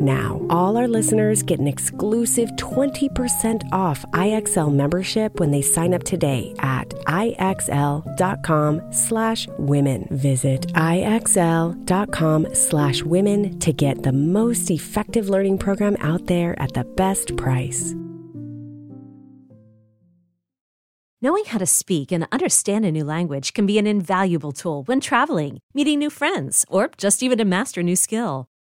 now. All our listeners get an exclusive 20% off IXL membership when they sign up today at IXL.com slash women. Visit IXL.com slash women to get the most effective learning program out there at the best price. Knowing how to speak and understand a new language can be an invaluable tool when traveling, meeting new friends, or just even to master a new skill.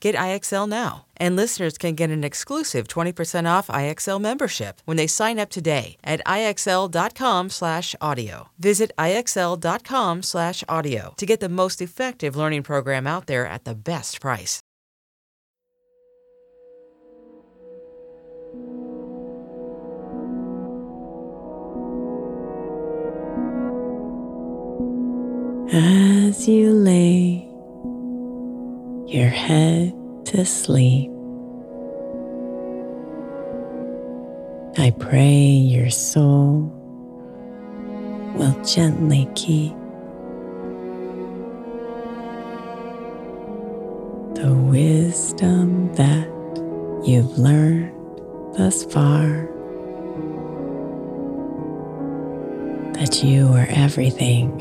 Get IXL now. And listeners can get an exclusive 20% off IXL membership when they sign up today at IXL.com/audio. Visit IXL.com/audio to get the most effective learning program out there at the best price. As you lay your head to sleep, I pray your soul will gently keep the wisdom that you've learned thus far. That you are everything.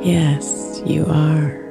Yes, you are.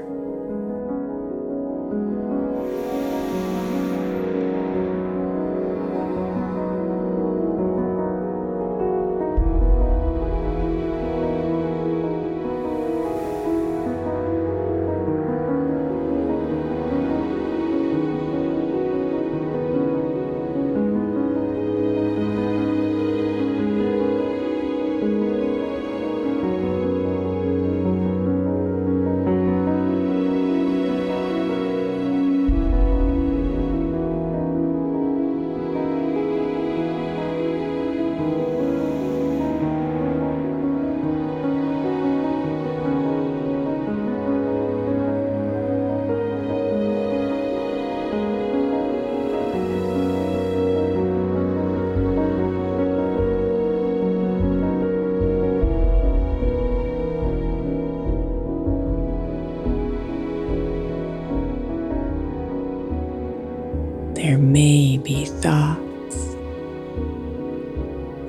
There may be thoughts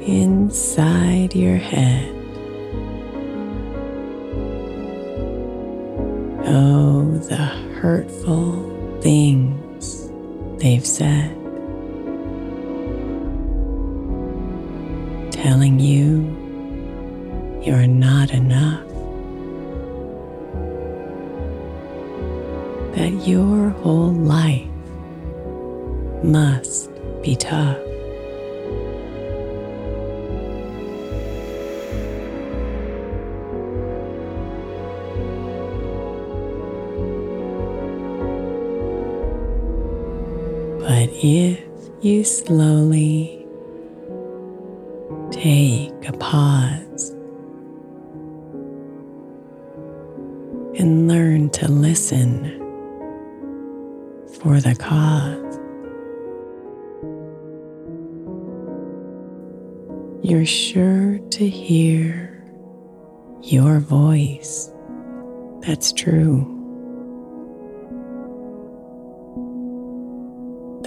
inside your head. But if you slowly take a pause and learn to listen for the cause. You're sure to hear your voice that's true.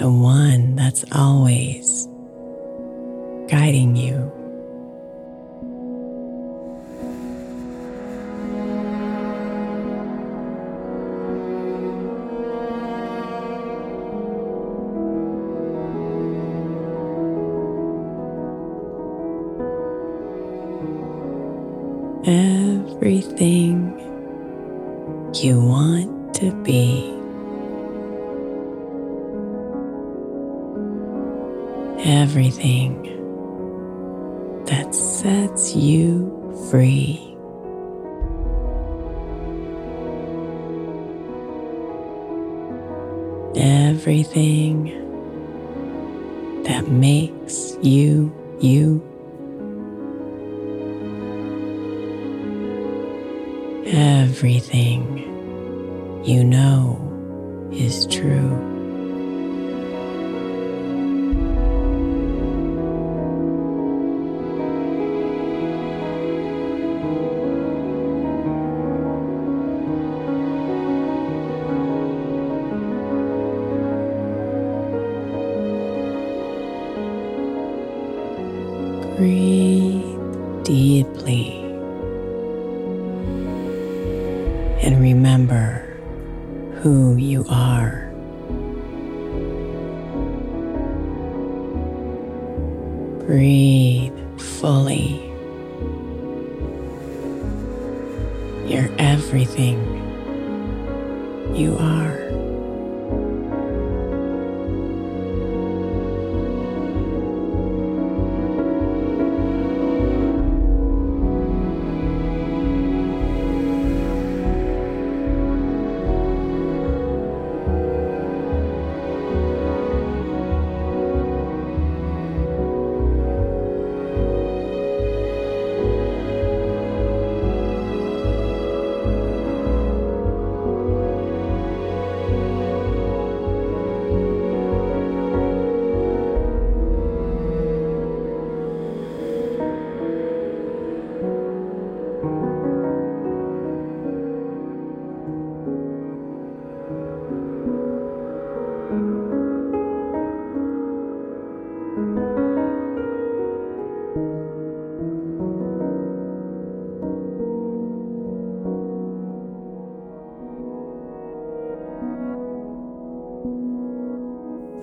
The one that's always guiding you. everything you want to be. Everything that sets you free. Everything that makes you you. Everything you know is true. Breathe deeply and remember who you are. Breathe fully. You're everything you are.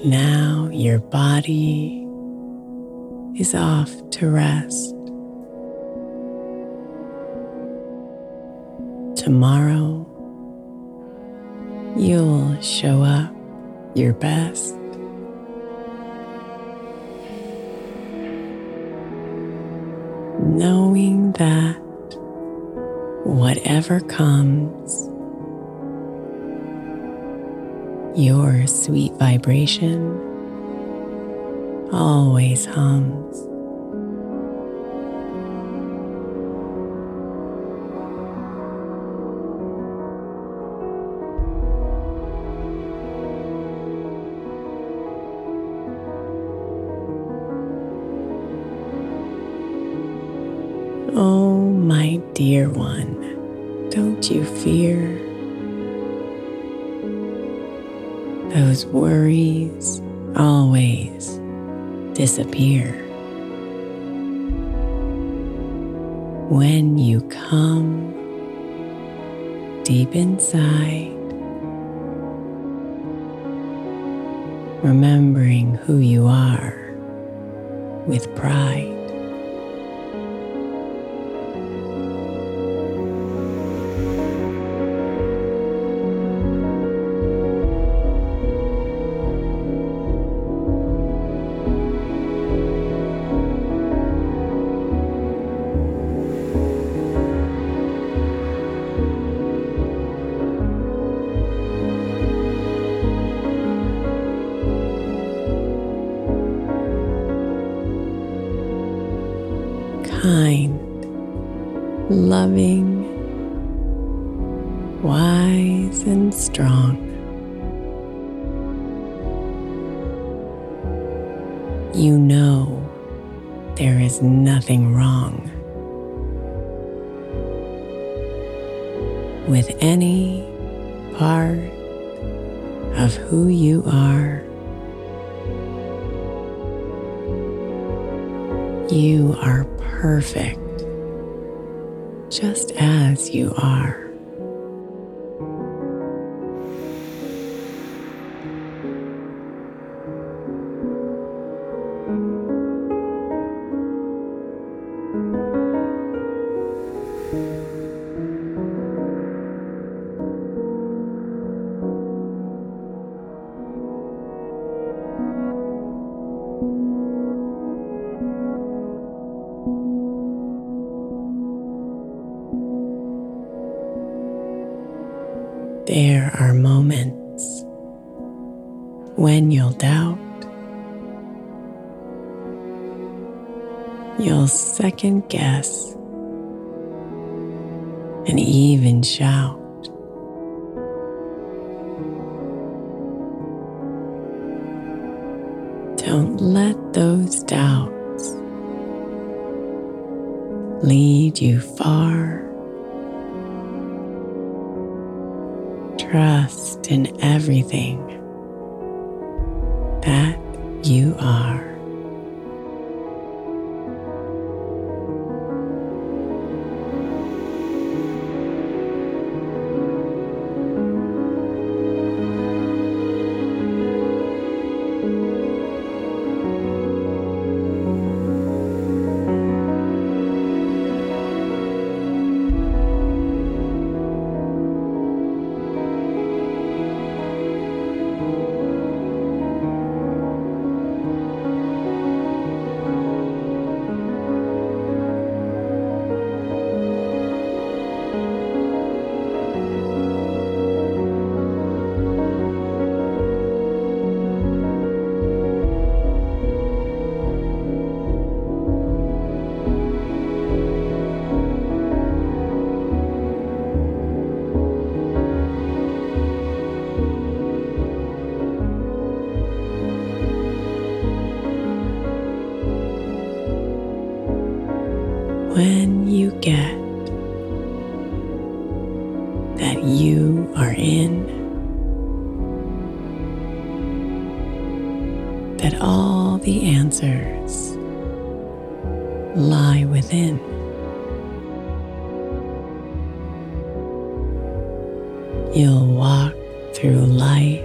Now your body is off to rest. Tomorrow, you'll show up your best. Knowing that whatever comes, your sweet vibration always hums. Oh, my dear one, don't you fear? Those worries always disappear. When you come deep inside, remembering who you are with pride. Part of who you are. You are perfect just as you are. Second guess, and even shout. Don't let those doubts lead you far. Trust in everything that you are. You'll walk through life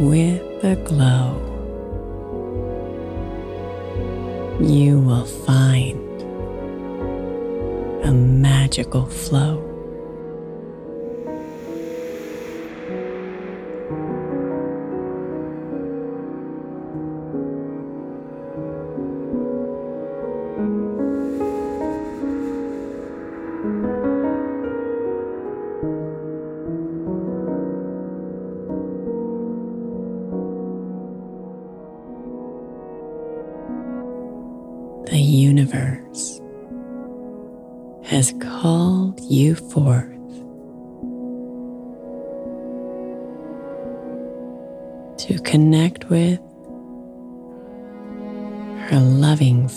with a glow. You will find a magical flow.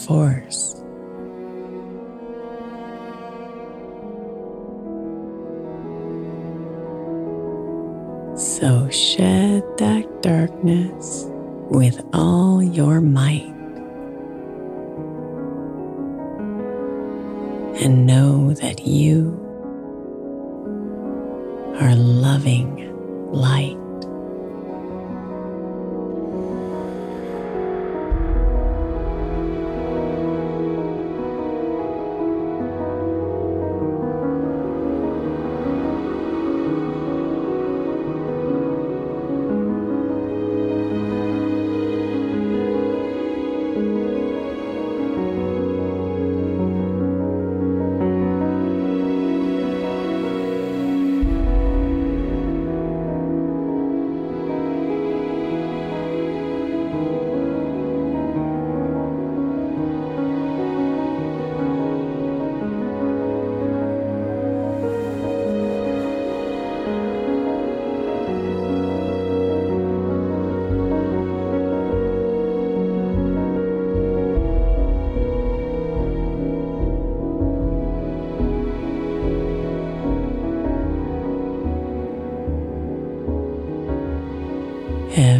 Force. So shed that darkness with all your might. And know that you are loving light.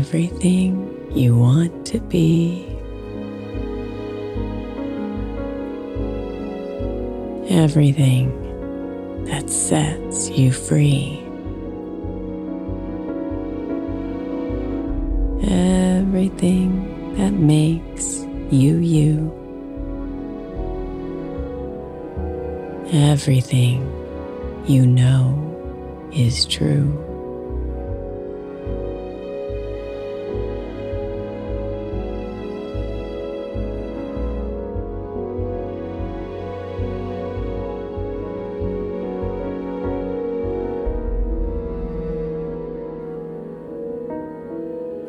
Everything you want to be. Everything that sets you free. Everything that makes you you. Everything you know is true.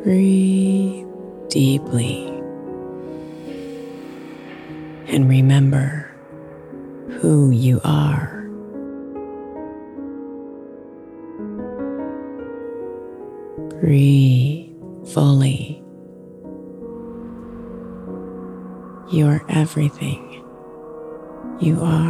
Breathe deeply and remember who you are. Breathe fully. You are everything you are.